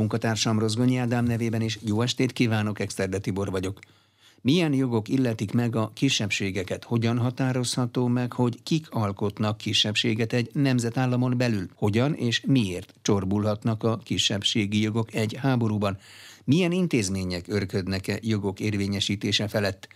Munkatársam Rozgonyi Ádám nevében is jó estét kívánok, Exterde Tibor vagyok. Milyen jogok illetik meg a kisebbségeket? Hogyan határozható meg, hogy kik alkotnak kisebbséget egy nemzetállamon belül? Hogyan és miért csorbulhatnak a kisebbségi jogok egy háborúban? Milyen intézmények örködnek-e jogok érvényesítése felett?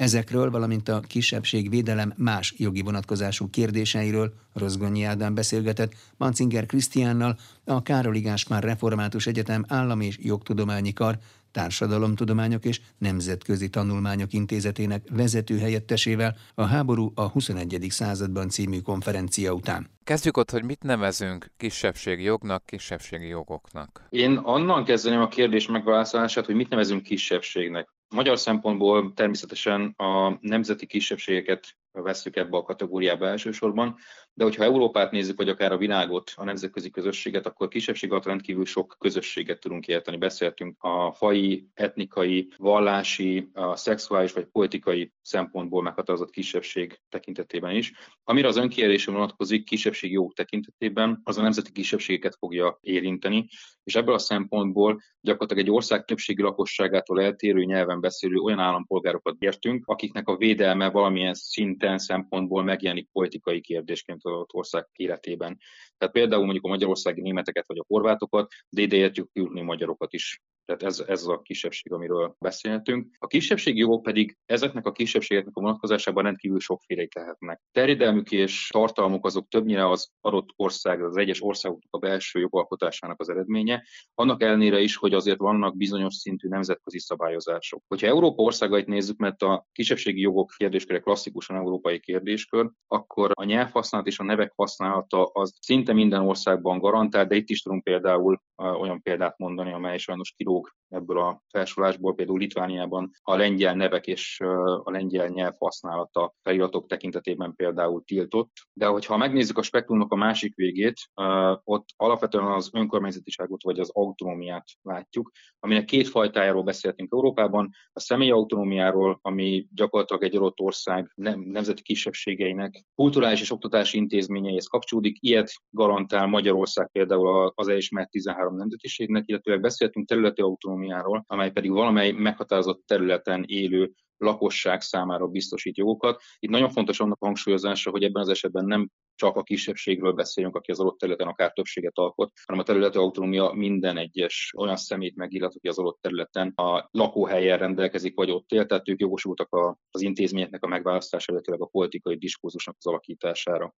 Ezekről, valamint a kisebbségvédelem más jogi vonatkozású kérdéseiről Rozgonyi Ádám beszélgetett Mancinger Krisztiánnal, a Károly Gáspár Református Egyetem Állam és Jogtudományi Kar Társadalomtudományok és Nemzetközi Tanulmányok Intézetének vezető helyettesével a Háború a 21. században című konferencia után. Kezdjük ott, hogy mit nevezünk kisebbségi jognak, kisebbségi jogoknak. Én annan kezdeném a kérdés megválaszolását, hogy mit nevezünk kisebbségnek. Magyar szempontból természetesen a nemzeti kisebbségeket veszük ebbe a kategóriába elsősorban, de hogyha Európát nézzük, vagy akár a világot, a nemzetközi közösséget, akkor kisebbség alatt rendkívül sok közösséget tudunk érteni. Beszéltünk a fai, etnikai, vallási, a szexuális vagy politikai szempontból meghatározott kisebbség tekintetében is. Amire az önkijelésre vonatkozik kisebbségi jog tekintetében, az a nemzeti kisebbségeket fogja érinteni, és ebből a szempontból gyakorlatilag egy ország többségi lakosságától eltérő nyelven beszélő olyan állampolgárokat értünk, akiknek a védelme valamilyen szinten szempontból megjelenik politikai kérdésként adott ország életében. Tehát például mondjuk a magyarországi németeket vagy a horvátokat, de ide értjük külni magyarokat is. Tehát ez, ez a kisebbség, amiről beszéltünk. A kisebbségi jogok pedig ezeknek a kisebbségeknek a vonatkozásában rendkívül sokfélék lehetnek. Terjedelmük és tartalmuk azok többnyire az adott ország, az egyes országoknak a belső jogalkotásának az eredménye, annak ellenére is, hogy azért vannak bizonyos szintű nemzetközi szabályozások. Hogyha Európa országait nézzük, mert a kisebbségi jogok kérdésköre klasszikusan európai kérdéskör, akkor a nyelvhasználat és a nevek használata az szinte minden országban garantált, de itt is tudunk például olyan példát mondani, amely sajnos kilóg ebből a felsorolásból, például Litvániában a lengyel nevek és a lengyel nyelv használata feliratok tekintetében például tiltott. De hogyha megnézzük a spektrumnak a másik végét, ott alapvetően az önkormányzatiságot vagy az autonómiát látjuk, aminek két fajtájáról beszéltünk Európában, a személyi autonómiáról, ami gyakorlatilag egy adott ország nemzeti kisebbségeinek kulturális és oktatási intézményeihez kapcsolódik. Ilyet garantál Magyarország például az elismert 13 nemzetiségnek, illetve beszéltünk területi autonómiáról, amely pedig valamely meghatározott területen élő lakosság számára biztosít jogokat. Itt nagyon fontos annak hangsúlyozása, hogy ebben az esetben nem csak a kisebbségről beszélünk, aki az adott területen akár többséget alkot, hanem a területi autonómia minden egyes olyan szemét megillet, aki az adott területen a lakóhelyen rendelkezik, vagy ott él, tehát ők jogosultak az intézményeknek a megválasztására, illetve a politikai diskurzusnak az alakítására.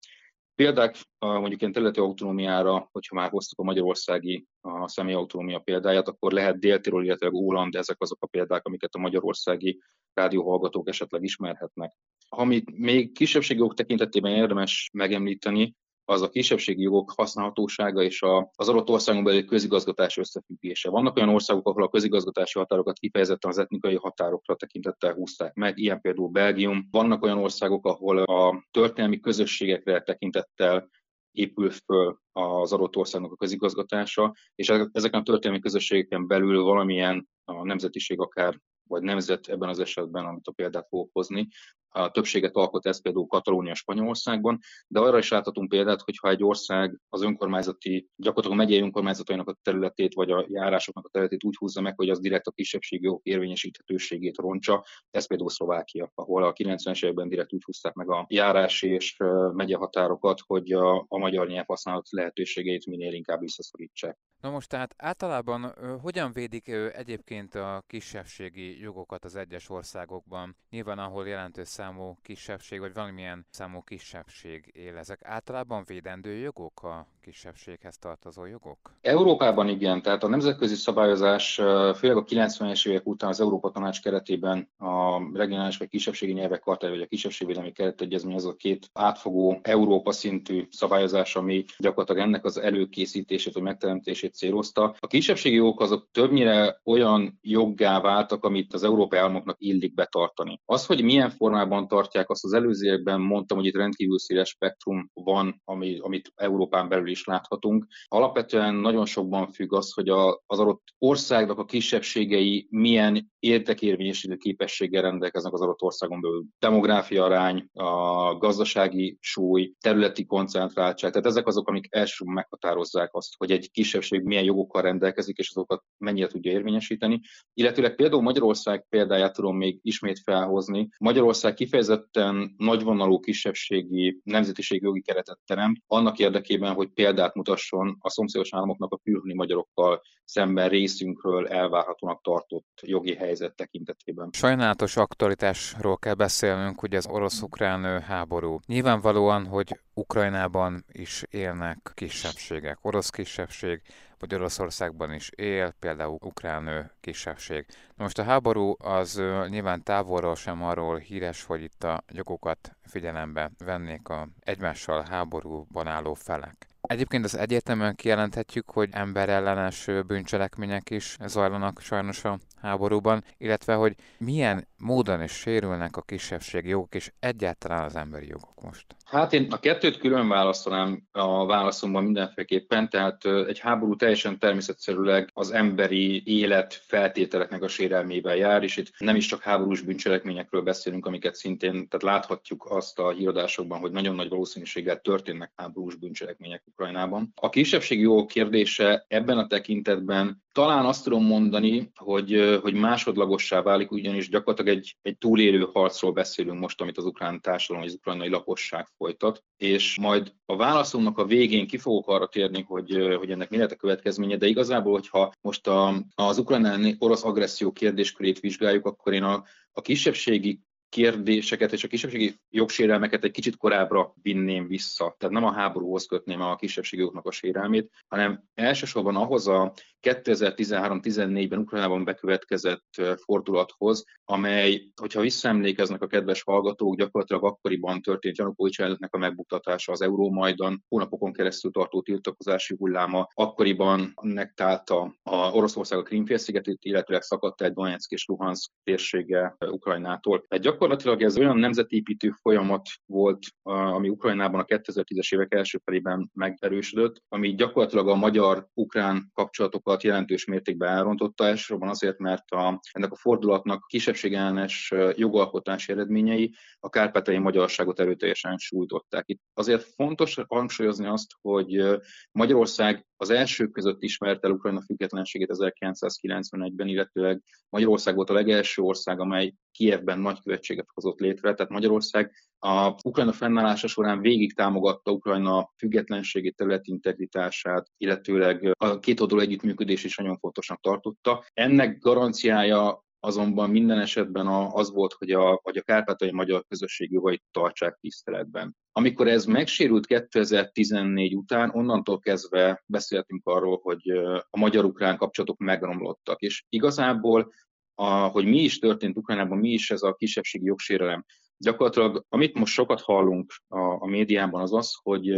Példák mondjuk ilyen területi autonómiára, hogyha már hoztuk a magyarországi a személyautonómia példáját, akkor lehet Dél-Tirol, illetve Óland, ezek azok a példák, amiket a magyarországi rádióhallgatók esetleg ismerhetnek. Amit még kisebbségi jogok tekintetében érdemes megemlíteni, az a kisebbségi jogok használhatósága és a, az adott országon belül közigazgatás összefüggése. Vannak olyan országok, ahol a közigazgatási határokat kifejezetten az etnikai határokra tekintettel húzták meg, ilyen például Belgium. Vannak olyan országok, ahol a történelmi közösségekre tekintettel épül föl az adott országnak a közigazgatása, és ezeken a történelmi közösségeken belül valamilyen a nemzetiség akár vagy nemzet ebben az esetben, amit a példát fogok hozni, a többséget alkot ez például Katalónia Spanyolországban, de arra is láthatunk példát, hogyha egy ország az önkormányzati, gyakorlatilag a megyei önkormányzatainak a területét, vagy a járásoknak a területét úgy húzza meg, hogy az direkt a kisebbségi jogok érvényesíthetőségét roncsa. Ez például Szlovákia, ahol a 90-es években direkt úgy húzták meg a járási és megye határokat, hogy a, a magyar nyelv használat lehetőségeit minél inkább visszaszorítsák. Na most tehát általában hogyan védik egyébként a kisebbségi jogokat az egyes országokban? Nyilván, ahol jelentős számú kisebbség, vagy valamilyen számú kisebbség él. Ezek általában védendő jogok, a kisebbséghez tartozó jogok? Európában igen, tehát a nemzetközi szabályozás, főleg a 90-es évek után az Európa Tanács keretében a regionális vagy kisebbségi nyelvek kartája, vagy a kisebbségvédelmi keretegyezmény az a két átfogó Európa szintű szabályozás, ami gyakorlatilag ennek az előkészítését vagy megteremtését célozta. A kisebbségi jogok azok többnyire olyan joggá váltak, amit az európai államoknak illik betartani. Az, hogy milyen formában formában tartják, azt az előzőekben mondtam, hogy itt rendkívül széles spektrum van, ami, amit Európán belül is láthatunk. Alapvetően nagyon sokban függ az, hogy a, az adott országnak a kisebbségei milyen értekérvényesítő képességgel rendelkeznek az adott országon belül. Demográfia arány, a gazdasági súly, területi koncentráltság, tehát ezek azok, amik elsősorban meghatározzák azt, hogy egy kisebbség milyen jogokkal rendelkezik, és azokat mennyire tudja érvényesíteni. Illetőleg például Magyarország példáját tudom még ismét felhozni. Magyarország kifejezetten nagyvonalú kisebbségi nemzetiségi jogi keretet teremt, annak érdekében, hogy példát mutasson a szomszédos államoknak a külhoni magyarokkal szemben részünkről elvárhatónak tartott jogi helyzet tekintetében. Sajnálatos aktualitásról kell beszélnünk, ugye az orosz-ukrán háború. Nyilvánvalóan, hogy Ukrajnában is élnek kisebbségek, orosz kisebbség, vagy Oroszországban is él, például ukrán kisebbség. Na most a háború az nyilván távolról sem arról híres, hogy itt a jogokat figyelembe vennék a egymással háborúban álló felek. Egyébként az egyértelműen kijelenthetjük, hogy emberellenes bűncselekmények is zajlanak sajnos a háborúban, illetve hogy milyen módon is sérülnek a kisebbségi jogok és egyáltalán az emberi jogok most. Hát én a kettőt külön választanám a válaszomban mindenféleképpen, tehát egy háború teljesen természetszerűleg az emberi élet feltételeknek a sérelmével jár, és itt nem is csak háborús bűncselekményekről beszélünk, amiket szintén, tehát láthatjuk azt a híradásokban, hogy nagyon nagy valószínűséggel történnek háborús bűncselekmények Ukrajnában. A kisebbségi jogok kérdése ebben a tekintetben talán azt tudom mondani, hogy, hogy másodlagossá válik, ugyanis gyakorlatilag egy, egy túlélő harcról beszélünk most, amit az ukrán társadalom, az ukrajnai lakosság folytat, és majd a válaszomnak a végén ki fogok arra térni, hogy, hogy ennek mi lehet a következménye, de igazából, hogyha most a, az ukrán orosz agresszió kérdéskörét vizsgáljuk, akkor én a, a kisebbségi kérdéseket és a kisebbségi jogsérelmeket egy kicsit korábbra vinném vissza. Tehát nem a háborúhoz kötném a kisebbségi jogoknak a sérelmét, hanem elsősorban ahhoz a 2013-14-ben Ukrajnában bekövetkezett fordulathoz, amely, hogyha visszaemlékeznek a kedves hallgatók, gyakorlatilag akkoriban történt Janukovics elnöknek a megbuktatása az Eurómajdan, hónapokon keresztül tartó tiltakozási hulláma, akkoriban nektálta a Oroszország a Krímfélszigetét, illetőleg szakadt egy Donetsk és Luhansk térsége Ukrajnától. Tehát gyakorlatilag ez olyan nemzetépítő folyamat volt, ami Ukrajnában a 2010-es évek első felében megerősödött, ami gyakorlatilag a magyar-ukrán kapcsolatokat jelentős mértékben elrontotta, elsősorban azért, mert a, ennek a fordulatnak kisebbségellenes jogalkotási eredményei a kárpátai magyarságot erőteljesen sújtották. Itt azért fontos hangsúlyozni azt, hogy Magyarország az elsők között ismert el Ukrajna függetlenségét 1991-ben, illetőleg Magyarország volt a legelső ország, amely Kievben nagykövetséget hozott létre, tehát Magyarország a Ukrajna fennállása során végig támogatta Ukrajna függetlenségét, területi integritását, illetőleg a kétoldalú együttműködés is nagyon fontosnak tartotta. Ennek garanciája azonban minden esetben az volt, hogy a, hogy a kárpátai magyar közösség jogait tartsák tiszteletben. Amikor ez megsérült 2014 után, onnantól kezdve beszéltünk arról, hogy a magyar-ukrán kapcsolatok megromlottak, és igazából a, hogy mi is történt Ukrajnában, mi is ez a kisebbségi jogsérelem. Gyakorlatilag, amit most sokat hallunk a, a médiában, az az, hogy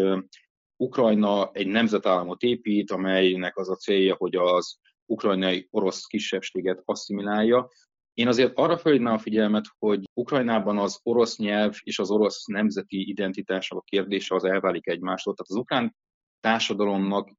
Ukrajna egy nemzetállamot épít, amelynek az a célja, hogy az ukrajnai orosz kisebbséget asszimilálja. Én azért arra felhívnám a figyelmet, hogy Ukrajnában az orosz nyelv és az orosz nemzeti identitása a kérdése az elválik egymástól. Tehát az ukrán társadalomnak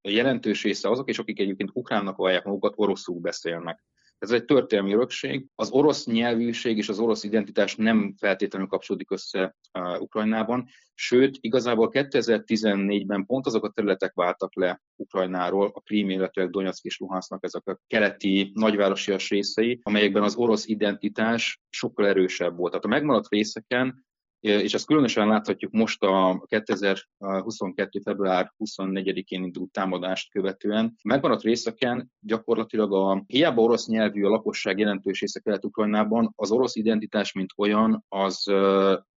a jelentős része azok, és akik egyébként ukránnak vallják magukat, oroszul beszélnek. Ez egy történelmi örökség. Az orosz nyelvűség és az orosz identitás nem feltétlenül kapcsolódik össze Ukrajnában, sőt, igazából 2014-ben pont azok a területek váltak le Ukrajnáról, a Krím, illetve Donetsk és Luhansznak ezek a keleti nagyvárosias részei, amelyekben az orosz identitás sokkal erősebb volt. Tehát a megmaradt részeken és ezt különösen láthatjuk most a 2022. február 24-én indult támadást követően. Megmaradt részeken gyakorlatilag a hiába orosz nyelvű a lakosság jelentős része Kelet-Ukrajnában, az orosz identitás, mint olyan, az,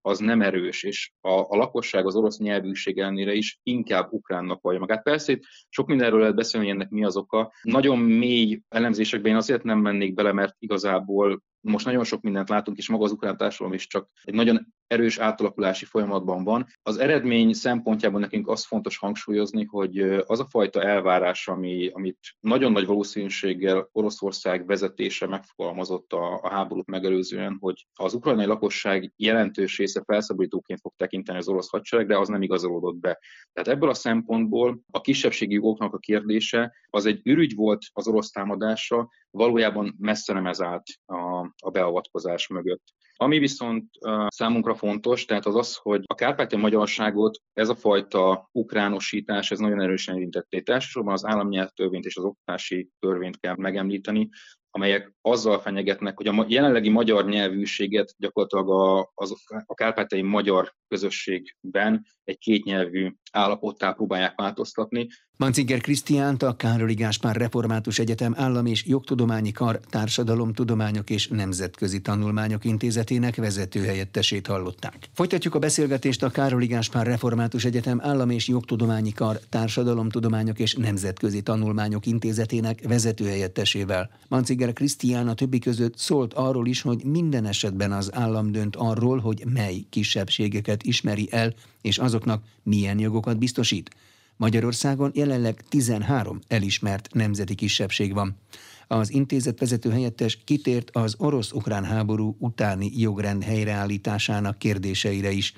az nem erős, és a, a lakosság az orosz nyelvűség ellenére is inkább ukránnak vallja magát. Persze itt sok mindenről lehet beszélni, hogy ennek mi az oka. Nagyon mély elemzésekben én azért nem mennék bele, mert igazából most nagyon sok mindent látunk, és maga az ukrán társadalom is csak egy nagyon erős átalakulási folyamatban van. Az eredmény szempontjából nekünk az fontos hangsúlyozni, hogy az a fajta elvárás, ami, amit nagyon nagy valószínűséggel Oroszország vezetése megfogalmazott a, a háborút megelőzően, hogy az ukrajnai lakosság jelentős része felszabadítóként fog tekinteni az orosz hadseregre, az nem igazolódott be. Tehát ebből a szempontból a kisebbségi jogoknak a kérdése az egy ürügy volt az orosz támadásra, valójában messze nem ez állt a, a beavatkozás mögött. Ami viszont uh, számunkra fontos, tehát az az, hogy a kárpáti magyarságot ez a fajta ukránosítás, ez nagyon erősen érintetté. Elsősorban az államnyelvtörvényt és az oktatási törvényt kell megemlíteni, amelyek azzal fenyegetnek, hogy a jelenlegi magyar nyelvűséget gyakorlatilag a, az, a kárpátai magyar közösségben egy kétnyelvű állapottá próbálják változtatni. Mancinger Krisztiánt a Károli Gáspár Református Egyetem Állam és Jogtudományi Kar Társadalomtudományok és Nemzetközi Tanulmányok Intézetének vezetőhelyettesét hallották. Folytatjuk a beszélgetést a Károli Gáspár Református Egyetem Állam és Jogtudományi Kar Társadalomtudományok és Nemzetközi Tanulmányok Intézetének vezetőhelyettesével. Mancinger Krisztián a többi között szólt arról is, hogy minden esetben az állam dönt arról, hogy mely kisebbségeket ismeri el, és azoknak milyen jogokat biztosít. Magyarországon jelenleg 13 elismert nemzeti kisebbség van. Az intézet vezető helyettes kitért az orosz-ukrán háború utáni jogrend helyreállításának kérdéseire is.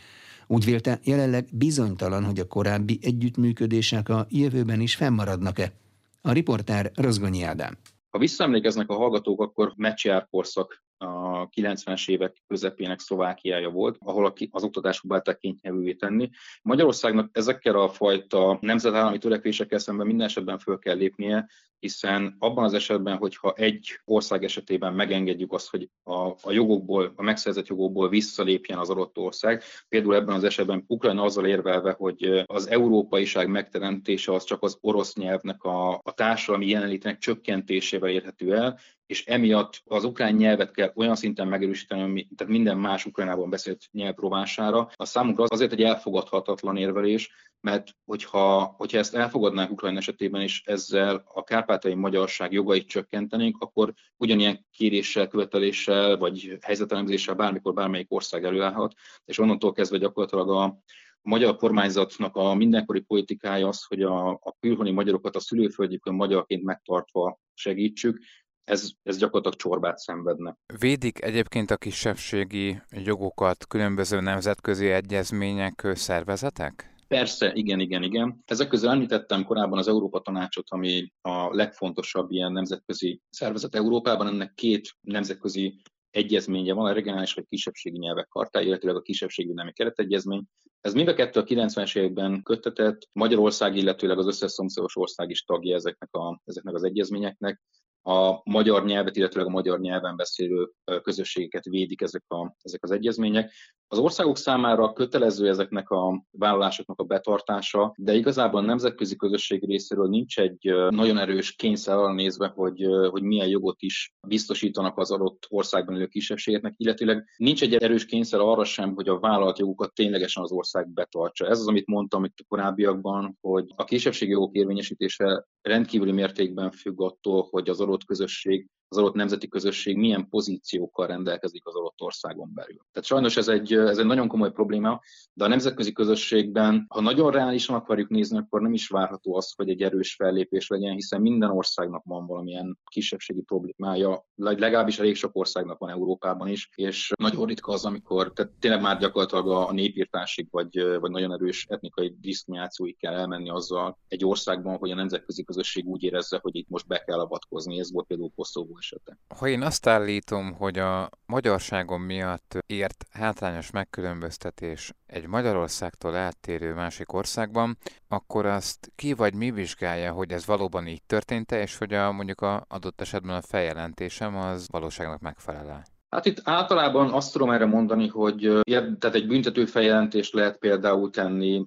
Úgy vélte, jelenleg bizonytalan, hogy a korábbi együttműködések a jövőben is fennmaradnak-e. A riporter Rozgonyi Ádám. Ha visszaemlékeznek a hallgatók, akkor Mecsiár korszak a 90-es évek közepének Szlovákiája volt, ahol az oktatás próbálták kényelművé tenni. Magyarországnak ezekkel a fajta nemzetállami törekvésekkel szemben minden esetben föl kell lépnie, hiszen abban az esetben, hogyha egy ország esetében megengedjük azt, hogy a, a jogokból, a megszerzett jogokból visszalépjen az adott ország, például ebben az esetben Ukrajna azzal érvelve, hogy az európaiság megteremtése az csak az orosz nyelvnek a, a társadalmi jelenlétének csökkentésével érhető el, és emiatt az ukrán nyelvet kell olyan szinten megerősíteni, tehát minden más Ukrajnában beszélt nyelv rovására. A számunkra azért egy elfogadhatatlan érvelés, mert hogyha, hogyha ezt elfogadnánk Ukrajna esetében, és ezzel a kárpátai magyarság jogait csökkentenénk, akkor ugyanilyen kéréssel, követeléssel vagy helyzetelemzéssel bármikor bármelyik ország előállhat, és onnantól kezdve gyakorlatilag a, a magyar kormányzatnak a mindenkori politikája az, hogy a, a külhoni magyarokat a szülőföldjükön magyarként megtartva segítsük, ez, ez gyakorlatilag csorbát szenvedne. Védik egyébként a kisebbségi jogokat különböző nemzetközi egyezmények, szervezetek? Persze, igen, igen, igen. Ezek közül említettem korábban az Európa Tanácsot, ami a legfontosabb ilyen nemzetközi szervezet Európában. Ennek két nemzetközi egyezménye van, a regionális vagy kisebbségi nyelvek kartája, illetve a kisebbségi nemi keretegyezmény. Ez mind a kettő a 90-es években köttetett, Magyarország, illetőleg az összes szomszédos ország is tagja ezeknek, a, ezeknek az egyezményeknek a magyar nyelvet, illetve a magyar nyelven beszélő közösségeket védik ezek, a, ezek az egyezmények. Az országok számára kötelező ezeknek a vállalásoknak a betartása, de igazából a nemzetközi közösség részéről nincs egy nagyon erős kényszer arra nézve, hogy, hogy milyen jogot is biztosítanak az adott országban élő kisebbségeknek, illetőleg nincs egy erős kényszer arra sem, hogy a vállalat jogokat ténylegesen az ország betartsa. Ez az, amit mondtam itt korábbiakban, hogy a kisebbségi jogok érvényesítése rendkívüli mértékben függ attól, hogy az adott közösség az adott nemzeti közösség milyen pozíciókkal rendelkezik az adott országon belül. Tehát sajnos ez egy, ez egy nagyon komoly probléma, de a nemzetközi közösségben, ha nagyon reálisan akarjuk nézni, akkor nem is várható az, hogy egy erős fellépés legyen, hiszen minden országnak van valamilyen kisebbségi problémája, legalábbis elég sok országnak van Európában is, és nagyon ritka az, amikor tehát tényleg már gyakorlatilag a népírtásig, vagy, vagy nagyon erős etnikai diszkriminációig kell elmenni azzal egy országban, hogy a nemzetközi közösség úgy érezze, hogy itt most be kell avatkozni. Ez volt például Koszovó esete. Ha én azt állítom, hogy a magyarságom miatt ért hátrányos megkülönböztetés egy Magyarországtól eltérő másik országban, akkor azt ki vagy mi vizsgálja, hogy ez valóban így történt-e, és hogy a, mondjuk a adott esetben a feljelentésem az valóságnak megfelel Hát itt általában azt tudom erre mondani, hogy tehát egy büntető feljelentést lehet például tenni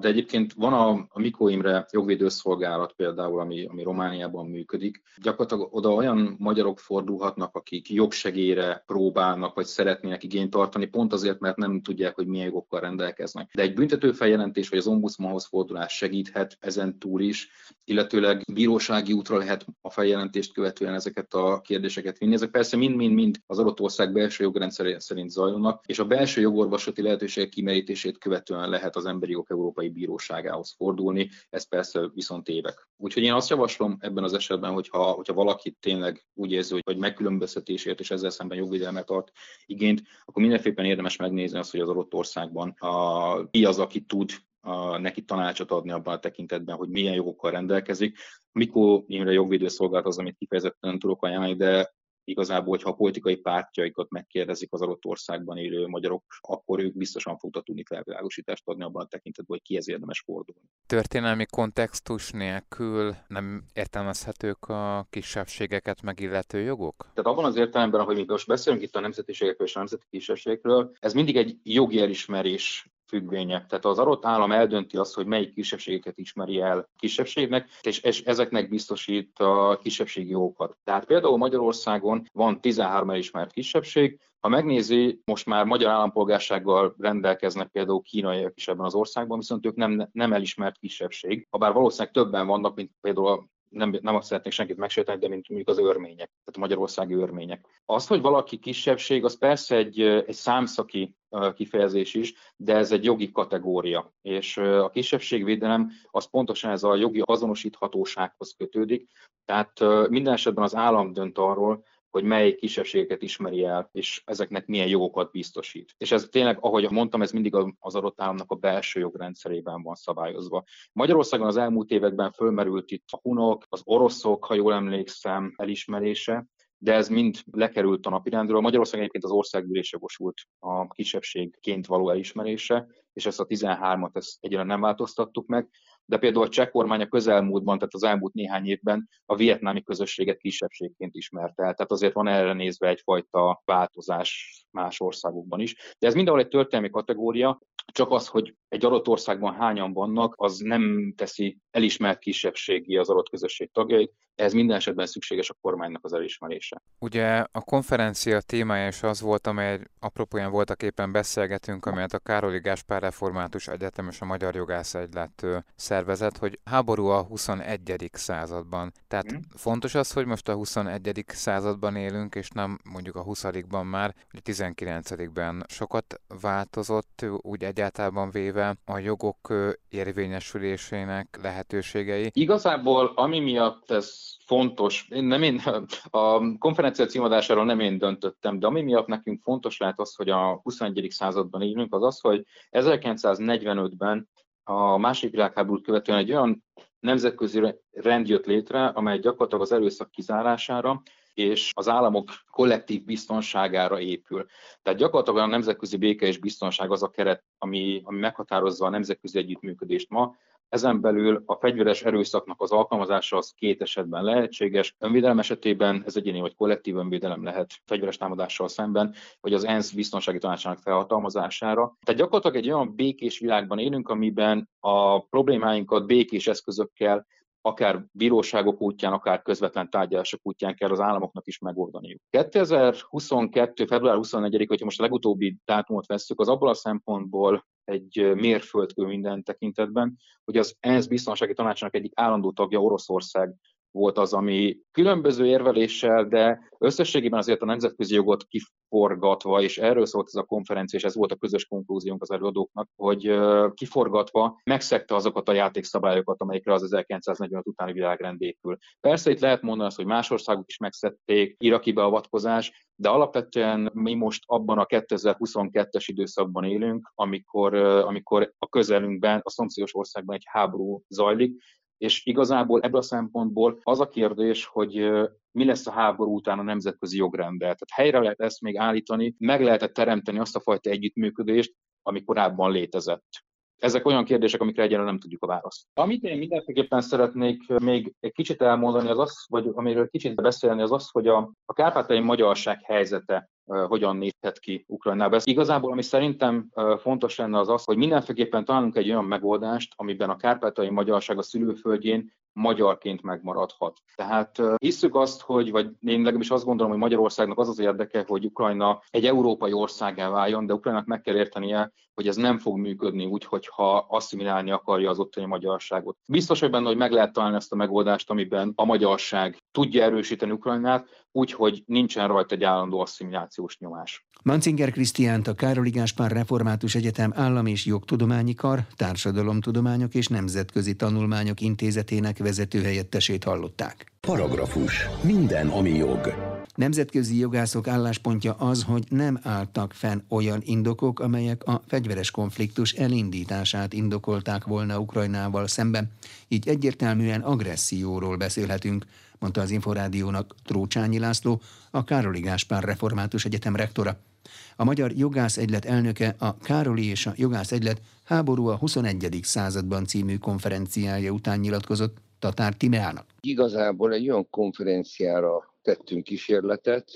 de egyébként van a, a Mikó Imre jogvédőszolgálat például, ami, ami Romániában működik. Gyakorlatilag oda olyan magyarok fordulhatnak, akik jogsegére próbálnak, vagy szeretnének igényt tartani, pont azért, mert nem tudják, hogy milyen jogokkal rendelkeznek. De egy büntető feljelentés, vagy az ombudsmanhoz fordulás segíthet ezen túl is, illetőleg bírósági útra lehet a feljelentést követően ezeket a kérdéseket vinni. Ezek persze mind-mind-mind az adott ország belső jogrendszer szerint zajlanak, és a belső jogorvosati lehetőségek kimerítését követően lehet az emberi jogok Európai Bíróságához fordulni, ez persze viszont évek. Úgyhogy én azt javaslom ebben az esetben, hogyha, hogyha valaki tényleg úgy érzi, hogy, megkülönböztetésért és ezzel szemben jogvédelmet tart igényt, akkor mindenféppen érdemes megnézni azt, hogy az adott országban a, ki az, aki tud a, neki tanácsot adni abban a tekintetben, hogy milyen jogokkal rendelkezik. Mikor Imre jogvédőszolgálat az, amit kifejezetten tudok ajánlani, de igazából, hogyha a politikai pártjaikat megkérdezik az adott országban élő magyarok, akkor ők biztosan fognak tudni felvilágosítást adni abban a tekintetben, hogy kihez érdemes fordulni. Történelmi kontextus nélkül nem értelmezhetők a kisebbségeket megillető jogok? Tehát abban az értelemben, hogy mi most beszélünk itt a nemzetiségekről és a nemzeti kisebbségekről, ez mindig egy jogi elismerés függvénye. Tehát az adott állam eldönti azt, hogy melyik kisebbségeket ismeri el kisebbségnek, és ezeknek biztosít a kisebbségi jogokat. Tehát például Magyarországon van 13 elismert kisebbség, ha megnézi, most már magyar állampolgársággal rendelkeznek például kínaiak is ebben az országban, viszont ők nem, nem elismert kisebbség, ha bár valószínűleg többen vannak, mint például nem, nem azt szeretnék senkit megsérteni, de mint mondjuk az örmények, tehát a magyarországi örmények. Az, hogy valaki kisebbség, az persze egy, egy számszaki kifejezés is, de ez egy jogi kategória. És a kisebbségvédelem az pontosan ez a jogi azonosíthatósághoz kötődik. Tehát minden esetben az állam dönt arról, hogy mely kisebbségeket ismeri el, és ezeknek milyen jogokat biztosít. És ez tényleg, ahogy mondtam, ez mindig az adott államnak a belső jogrendszerében van szabályozva. Magyarországon az elmúlt években fölmerült itt a hunok, az oroszok, ha jól emlékszem, elismerése, de ez mind lekerült a napirendről. Magyarországon egyébként az országgyűlés jogosult a kisebbségként való elismerése, és ezt a 13-at ezt egyre nem változtattuk meg de például a cseh kormány a közelmúltban, tehát az elmúlt néhány évben a vietnámi közösséget kisebbségként ismerte el. Tehát azért van erre nézve egyfajta változás más országokban is. De ez mindenhol egy történelmi kategória, csak az, hogy egy adott országban hányan vannak, az nem teszi elismert kisebbségi az adott közösség tagjait, ehhez minden esetben szükséges a kormánynak az elismerése. Ugye a konferencia témája is az volt, amely apropóján voltak éppen beszélgetünk, amelyet a Károli Gáspár Református Egyetem és a Magyar Jogász Egylet szervezet, hogy háború a 21. században. Tehát mm. fontos az, hogy most a 21. században élünk, és nem mondjuk a 20-ban már, hogy a 19-ben sokat változott, úgy egyáltalán véve a jogok érvényesülésének lehetőségei. Igazából ami miatt ez fontos, én nem én, a konferencia címadásáról nem én döntöttem, de ami miatt nekünk fontos lehet az, hogy a 21. században élünk, az az, hogy 1945-ben a második világháborút követően egy olyan nemzetközi rend jött létre, amely gyakorlatilag az erőszak kizárására és az államok kollektív biztonságára épül. Tehát gyakorlatilag a nemzetközi béke és biztonság az a keret, ami, ami meghatározza a nemzetközi együttműködést ma. Ezen belül a fegyveres erőszaknak az alkalmazása az két esetben lehetséges. Önvédelem esetében ez egyéni vagy kollektív önvédelem lehet fegyveres támadással szemben, vagy az ENSZ biztonsági tanácsának felhatalmazására. Tehát gyakorlatilag egy olyan békés világban élünk, amiben a problémáinkat békés eszközökkel akár bíróságok útján, akár közvetlen tárgyalások útján kell az államoknak is megoldaniuk. 2022. február 24 hogyha most a legutóbbi dátumot veszük, az abból a szempontból egy mérföldkő minden tekintetben, hogy az ENSZ biztonsági tanácsának egyik állandó tagja Oroszország volt az, ami különböző érveléssel, de összességében azért a nemzetközi jogot kiforgatva, és erről szólt ez a konferencia, és ez volt a közös konklúziónk az előadóknak, hogy kiforgatva megszegte azokat a játékszabályokat, amelyekre az 1945 utáni világrend épül. Persze itt lehet mondani azt, hogy más országok is megszedték, iraki beavatkozás, de alapvetően mi most abban a 2022-es időszakban élünk, amikor, amikor a közelünkben, a szomszédos országban egy háború zajlik, és igazából ebből a szempontból az a kérdés, hogy mi lesz a háború után a nemzetközi jogrendel. Tehát helyre lehet ezt még állítani, meg lehetett teremteni azt a fajta együttműködést, ami korábban létezett. Ezek olyan kérdések, amikre egyelőre nem tudjuk a választ. Amit én mindenképpen szeretnék még egy kicsit elmondani, az az, vagy amiről kicsit beszélni, az az, hogy a, a kárpátai magyarság helyzete hogyan nézhet ki Ukrajnában. Igazából, ami szerintem fontos lenne az az, hogy mindenféleképpen találunk egy olyan megoldást, amiben a kárpátai magyarság a szülőföldjén magyarként megmaradhat. Tehát hisszük azt, hogy, vagy én legalábbis azt gondolom, hogy Magyarországnak az az érdeke, hogy Ukrajna egy európai országá váljon, de Ukrajnak meg kell értenie, hogy ez nem fog működni úgy, hogyha asszimilálni akarja az ottani magyarságot. Biztos, hogy benne, hogy meg lehet találni ezt a megoldást, amiben a magyarság tudja erősíteni Ukrajnát, úgy, hogy nincsen rajta egy állandó asszimilációs nyomás. Mancinger Krisztiánt a Károli Gáspár Református Egyetem Állam és Jogtudományi Kar, Társadalomtudományok és Nemzetközi Tanulmányok Intézetének vezetőhelyettesét hallották. Paragrafus. Minden, ami jog. Nemzetközi jogászok álláspontja az, hogy nem álltak fenn olyan indokok, amelyek a fegyveres konfliktus elindítását indokolták volna Ukrajnával szemben. Így egyértelműen agresszióról beszélhetünk, mondta az Inforádiónak Trócsányi László, a Károli Gáspár Református Egyetem rektora. A Magyar Jogász Egylet elnöke a Károli és a Jogász Egylet háború a 21. században című konferenciája után nyilatkozott Tatár Timeának. Igazából egy olyan konferenciára tettünk kísérletet,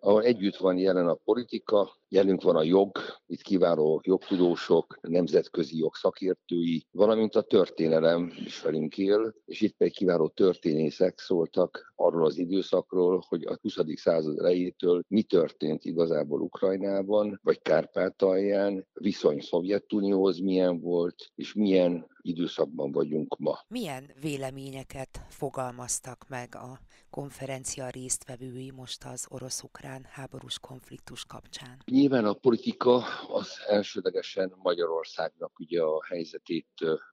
ahol együtt van jelen a politika, Jelünk van a jog, itt kiváló jogtudósok, nemzetközi jogszakértői, valamint a történelem is velünk él, és itt pedig kiváló történészek szóltak arról az időszakról, hogy a 20. század elejétől mi történt igazából Ukrajnában, vagy Kárpátalján, viszony Szovjetunióhoz milyen volt, és milyen időszakban vagyunk ma. Milyen véleményeket fogalmaztak meg a konferencia résztvevői most az orosz-ukrán háborús konfliktus kapcsán? Nyilván a politika az elsődlegesen Magyarországnak ugye a helyzetét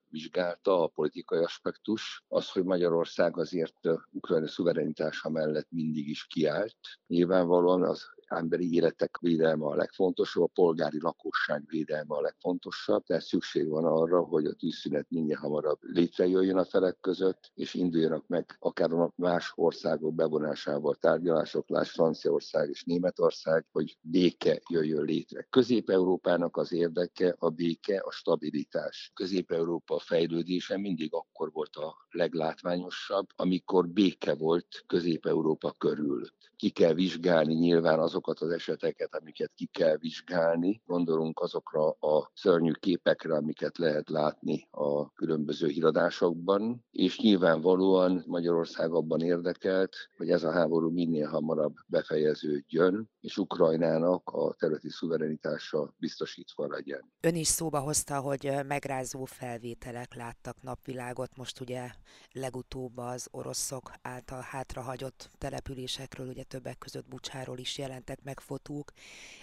vizsgálta a politikai aspektus, az, hogy Magyarország azért Ukrajna szuverenitása mellett mindig is kiállt. Nyilvánvalóan az emberi életek védelme a legfontosabb, a polgári lakosság védelme a legfontosabb, tehát szükség van arra, hogy a tűzszünet minél hamarabb létrejöjjön a felek között, és induljanak meg akár a más országok bevonásával tárgyalások, láss Franciaország és Németország, hogy béke jöjjön létre. Közép-Európának az érdeke a béke, a stabilitás. Közép-Európa fejlődése mindig akkor volt a leglátványosabb, amikor béke volt Közép-Európa körül. Ki kell vizsgálni nyilván az azokat az eseteket, amiket ki kell vizsgálni. Gondolunk azokra a szörnyű képekre, amiket lehet látni a különböző híradásokban, és nyilvánvalóan Magyarország abban érdekelt, hogy ez a háború minél hamarabb befejeződjön, és Ukrajnának a területi szuverenitása biztosítva legyen. Ön is szóba hozta, hogy megrázó felvételek láttak napvilágot, most ugye legutóbb az oroszok által hátrahagyott településekről, ugye többek között Bucsáról is jelent jelentek meg fotók,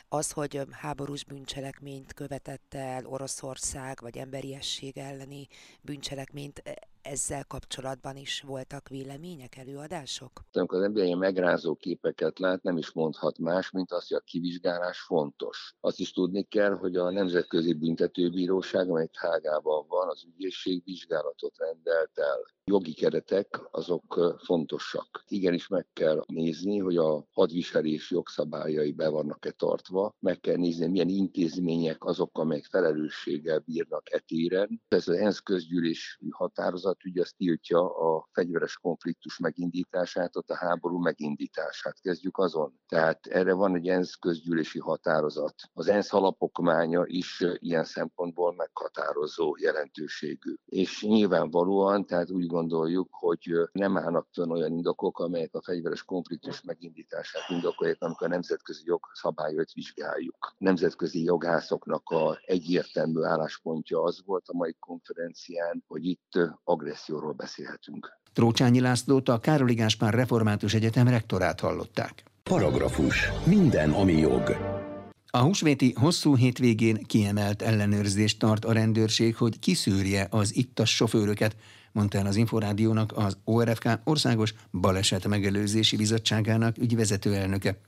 az, hogy háborús bűncselekményt követett el Oroszország, vagy emberiesség elleni bűncselekményt, ezzel kapcsolatban is voltak vélemények, előadások? Amikor az ember ilyen megrázó képeket lát, nem is mondhat más, mint azt, hogy a kivizsgálás fontos. Azt is tudni kell, hogy a Nemzetközi Büntetőbíróság, amely Hágában van, az ügyészség vizsgálatot rendelt el. Jogi keretek azok fontosak. Igenis meg kell nézni, hogy a hadviselés jogszabályai be vannak-e tartva, meg kell nézni, milyen intézmények azok, amelyek felelősséggel bírnak etéren. Ez az ENSZ közgyűlési határozat határozat ugye azt tiltja a fegyveres konfliktus megindítását, ott a háború megindítását. Kezdjük azon. Tehát erre van egy ENSZ közgyűlési határozat. Az ENSZ alapokmánya is ilyen szempontból meghatározó jelentőségű. És nyilvánvalóan, tehát úgy gondoljuk, hogy nem állnak fönn olyan indokok, amelyek a fegyveres konfliktus megindítását indokolják, amikor a nemzetközi jogszabályot vizsgáljuk. Nemzetközi jogászoknak a egyértelmű álláspontja az volt a mai konferencián, hogy itt agresszióról beszélhetünk. Trócsányi Lászlót a Károli Gáspár Református Egyetem rektorát hallották. Paragrafus. Minden, ami jog. A húsvéti hosszú hétvégén kiemelt ellenőrzést tart a rendőrség, hogy kiszűrje az ittas sofőröket, mondta el az Inforádiónak az ORFK Országos Baleset Megelőzési Bizottságának ügyvezető elnöke.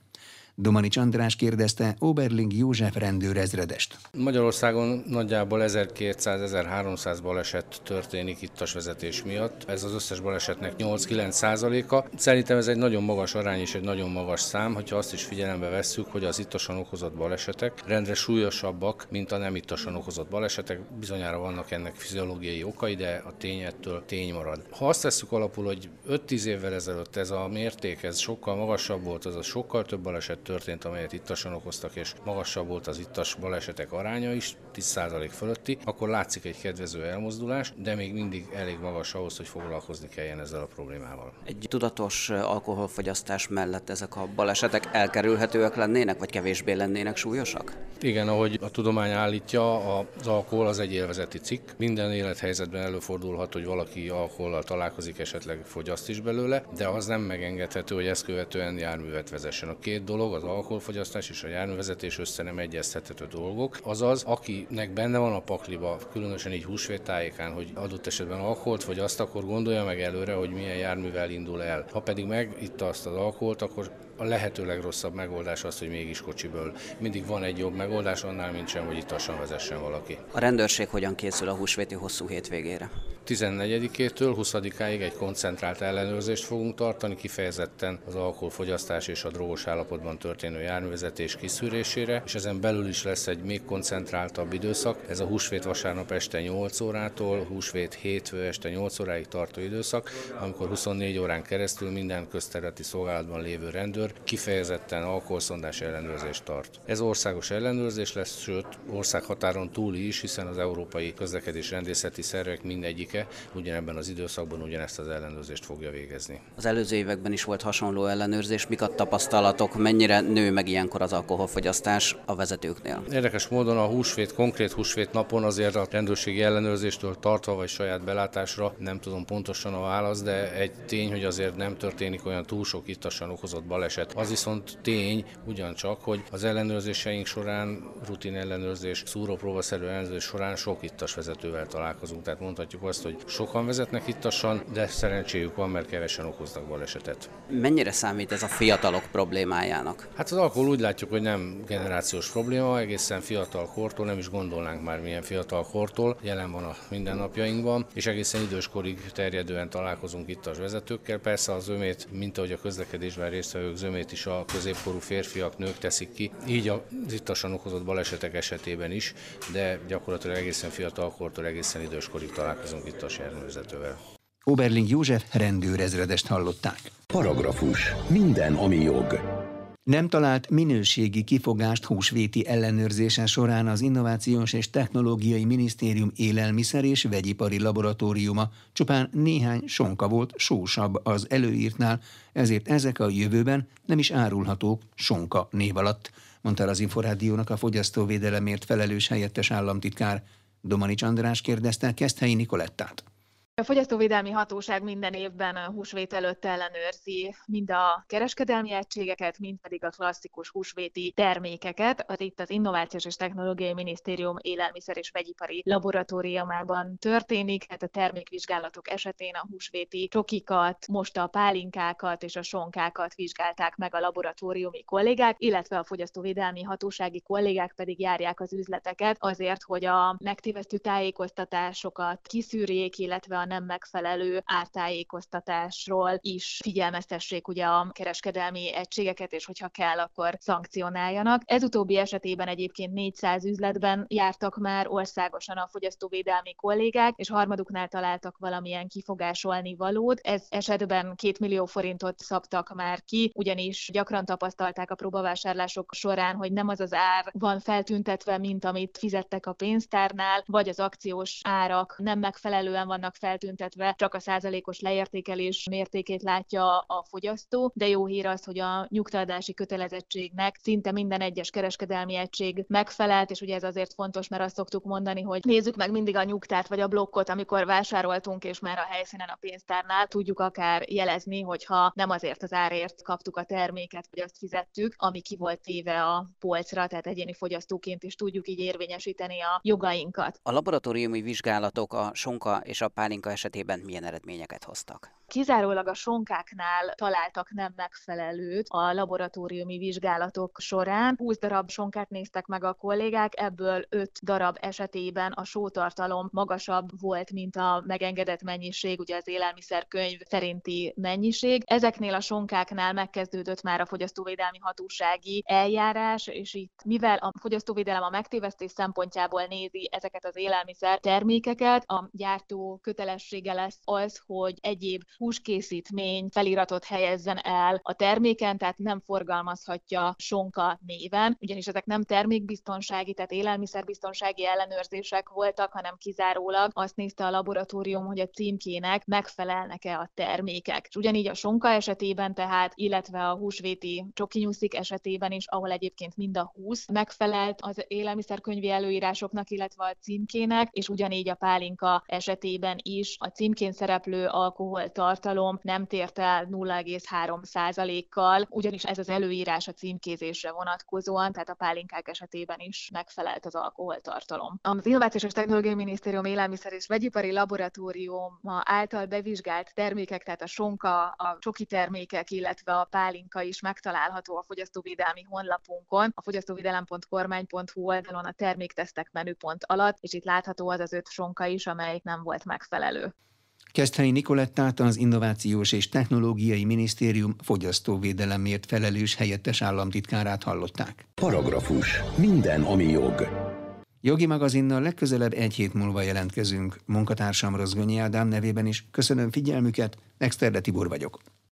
Domanics András kérdezte Oberling József rendőrezredest. Magyarországon nagyjából 1200-1300 baleset történik itt a vezetés miatt. Ez az összes balesetnek 8-9 százaléka. Szerintem ez egy nagyon magas arány és egy nagyon magas szám, hogyha azt is figyelembe vesszük, hogy az ittasan okozott balesetek rendre súlyosabbak, mint a nem ittasan okozott balesetek. Bizonyára vannak ennek fiziológiai okai, de a tény ettől tény marad. Ha azt tesszük alapul, hogy 5-10 évvel ezelőtt ez a mérték, ez sokkal magasabb volt, az a sokkal több baleset történt, amelyet ittasan okoztak, és magasabb volt az ittas balesetek aránya is, 10% fölötti, akkor látszik egy kedvező elmozdulás, de még mindig elég magas ahhoz, hogy foglalkozni kelljen ezzel a problémával. Egy tudatos alkoholfogyasztás mellett ezek a balesetek elkerülhetőek lennének, vagy kevésbé lennének súlyosak? Igen, ahogy a tudomány állítja, az alkohol az egy élvezeti cikk. Minden élethelyzetben előfordulhat, hogy valaki alkohollal találkozik, esetleg fogyaszt is belőle, de az nem megengedhető, hogy ezt követően járművet vezessen. A két dolog, az alkoholfogyasztás és a járművezetés össze nem egyeztethető dolgok. Azaz, akinek benne van a pakliba, különösen így húsvétájékán, hogy adott esetben alkoholt fogyaszt, akkor gondolja meg előre, hogy milyen járművel indul el. Ha pedig meg itt azt az alkoholt, akkor a lehető legrosszabb megoldás az, hogy mégis kocsiből. Mindig van egy jobb megoldás annál, mint sem, hogy ittasan vezessen valaki. A rendőrség hogyan készül a húsvéti hosszú hétvégére? 14-től 20-áig egy koncentrált ellenőrzést fogunk tartani, kifejezetten az alkoholfogyasztás és a drogos állapotban történő járművezetés kiszűrésére, és ezen belül is lesz egy még koncentráltabb időszak. Ez a húsvét vasárnap este 8 órától, húsvét hétfő este 8 óráig tartó időszak, amikor 24 órán keresztül minden közterületi szolgálatban lévő rendőr kifejezetten alkoholszondás ellenőrzést tart. Ez országos ellenőrzés lesz, sőt országhatáron túli is, hiszen az európai közlekedés rendészeti szervek mindegyik értéke ugyanebben az időszakban ugyanezt az ellenőrzést fogja végezni. Az előző években is volt hasonló ellenőrzés. Mik a tapasztalatok, mennyire nő meg ilyenkor az alkoholfogyasztás a vezetőknél? Érdekes módon a húsvét, konkrét húsvét napon azért a rendőrségi ellenőrzéstől tartva vagy saját belátásra nem tudom pontosan a válasz, de egy tény, hogy azért nem történik olyan túl sok ittasan okozott baleset. Az viszont tény ugyancsak, hogy az ellenőrzéseink során, rutin ellenőrzés, szúrópróbaszerű ellenőrzés során sok ittas vezetővel találkozunk. Tehát mondhatjuk azt, hogy sokan vezetnek ittasan, de szerencséjük van, mert kevesen okoznak balesetet. Mennyire számít ez a fiatalok problémájának? Hát az alkohol úgy látjuk, hogy nem generációs probléma, egészen fiatal kortól, nem is gondolnánk már milyen fiatal kortól, jelen van a mindennapjainkban, és egészen időskorig terjedően találkozunk ittas vezetőkkel. Persze az ömét, mint ahogy a közlekedésben résztvevők zömét is a középkorú férfiak, nők teszik ki, így az ittasan okozott balesetek esetében is, de gyakorlatilag egészen fiatal kortól egészen időskorig találkozunk itt járművezetővel. Oberling József rendőrezredest hallották. Paragrafus. Minden, ami jog. Nem talált minőségi kifogást húsvéti ellenőrzése során az Innovációs és Technológiai Minisztérium élelmiszer és vegyipari laboratóriuma. Csupán néhány sonka volt sósabb az előírtnál, ezért ezek a jövőben nem is árulhatók sonka név alatt, mondta az Inforádiónak a fogyasztóvédelemért felelős helyettes államtitkár. Domanics András kérdezte Keszthelyi Nikolettát. A Fogyasztóvédelmi Hatóság minden évben a húsvét előtt ellenőrzi mind a kereskedelmi egységeket, mind pedig a klasszikus húsvéti termékeket. Az itt az Innovációs és Technológiai Minisztérium élelmiszer és vegyipari laboratóriumában történik. Hát a termékvizsgálatok esetén a húsvéti csokikat, most a pálinkákat és a sonkákat vizsgálták meg a laboratóriumi kollégák, illetve a Fogyasztóvédelmi Hatósági kollégák pedig járják az üzleteket azért, hogy a megtévesztő tájékoztatásokat kiszűrjék, illetve a nem megfelelő ártájékoztatásról is figyelmeztessék ugye a kereskedelmi egységeket, és hogyha kell, akkor szankcionáljanak. Ez utóbbi esetében egyébként 400 üzletben jártak már országosan a fogyasztóvédelmi kollégák, és harmaduknál találtak valamilyen kifogásolni valót. Ez esetben 2 millió forintot szabtak már ki, ugyanis gyakran tapasztalták a próbavásárlások során, hogy nem az az ár van feltüntetve, mint amit fizettek a pénztárnál, vagy az akciós árak nem megfelelően vannak fel feltüntetve, csak a százalékos leértékelés mértékét látja a fogyasztó, de jó hír az, hogy a nyugtatási kötelezettségnek szinte minden egyes kereskedelmi egység megfelelt, és ugye ez azért fontos, mert azt szoktuk mondani, hogy nézzük meg mindig a nyugtát vagy a blokkot, amikor vásároltunk, és már a helyszínen a pénztárnál tudjuk akár jelezni, hogyha nem azért az árért kaptuk a terméket, vagy azt fizettük, ami ki volt téve a polcra, tehát egyéni fogyasztóként is tudjuk így érvényesíteni a jogainkat. A laboratóriumi vizsgálatok a sonka és a pálinka pálinka esetében milyen eredményeket hoztak? Kizárólag a sonkáknál találtak nem megfelelőt a laboratóriumi vizsgálatok során. 20 darab sonkát néztek meg a kollégák, ebből 5 darab esetében a sótartalom magasabb volt, mint a megengedett mennyiség, ugye az élelmiszerkönyv szerinti mennyiség. Ezeknél a sonkáknál megkezdődött már a fogyasztóvédelmi hatósági eljárás, és itt mivel a fogyasztóvédelem a megtévesztés szempontjából nézi ezeket az élelmiszer termékeket, a gyártó kötelessége lesz az, hogy egyéb húskészítmény feliratot helyezzen el a terméken, tehát nem forgalmazhatja sonka néven, ugyanis ezek nem termékbiztonsági, tehát élelmiszerbiztonsági ellenőrzések voltak, hanem kizárólag azt nézte a laboratórium, hogy a címkének megfelelnek-e a termékek. És ugyanígy a sonka esetében tehát, illetve a húsvéti csokinyuszik esetében is, ahol egyébként mind a húsz megfelelt az élelmiszerkönyvi előírásoknak, illetve a címkének, és ugyanígy a pálinka esetében is a címkén szereplő alkoholtartalom nem tért el 0,3%-kal, ugyanis ez az előírás a címkézésre vonatkozóan, tehát a pálinkák esetében is megfelelt az alkoholtartalom. Az Innovációs és Technológiai Minisztérium Élelmiszer és Vegyipari Laboratórium által bevizsgált termékek, tehát a sonka, a csoki termékek, illetve a pálinka is megtalálható a fogyasztóvédelmi honlapunkon, a fogyasztóvédelem.kormány.hu oldalon a terméktesztek menüpont alatt, és itt látható az az öt sonka is, amely nem volt megfelelő. Keszthelyi Nikolettát az Innovációs és Technológiai Minisztérium fogyasztóvédelemért felelős helyettes államtitkárát hallották. Paragrafus. Minden, ami jog. Jogi magazinnal legközelebb egy hét múlva jelentkezünk. Munkatársam Rozgonyi Ádám nevében is köszönöm figyelmüket, Exterde Tibor vagyok.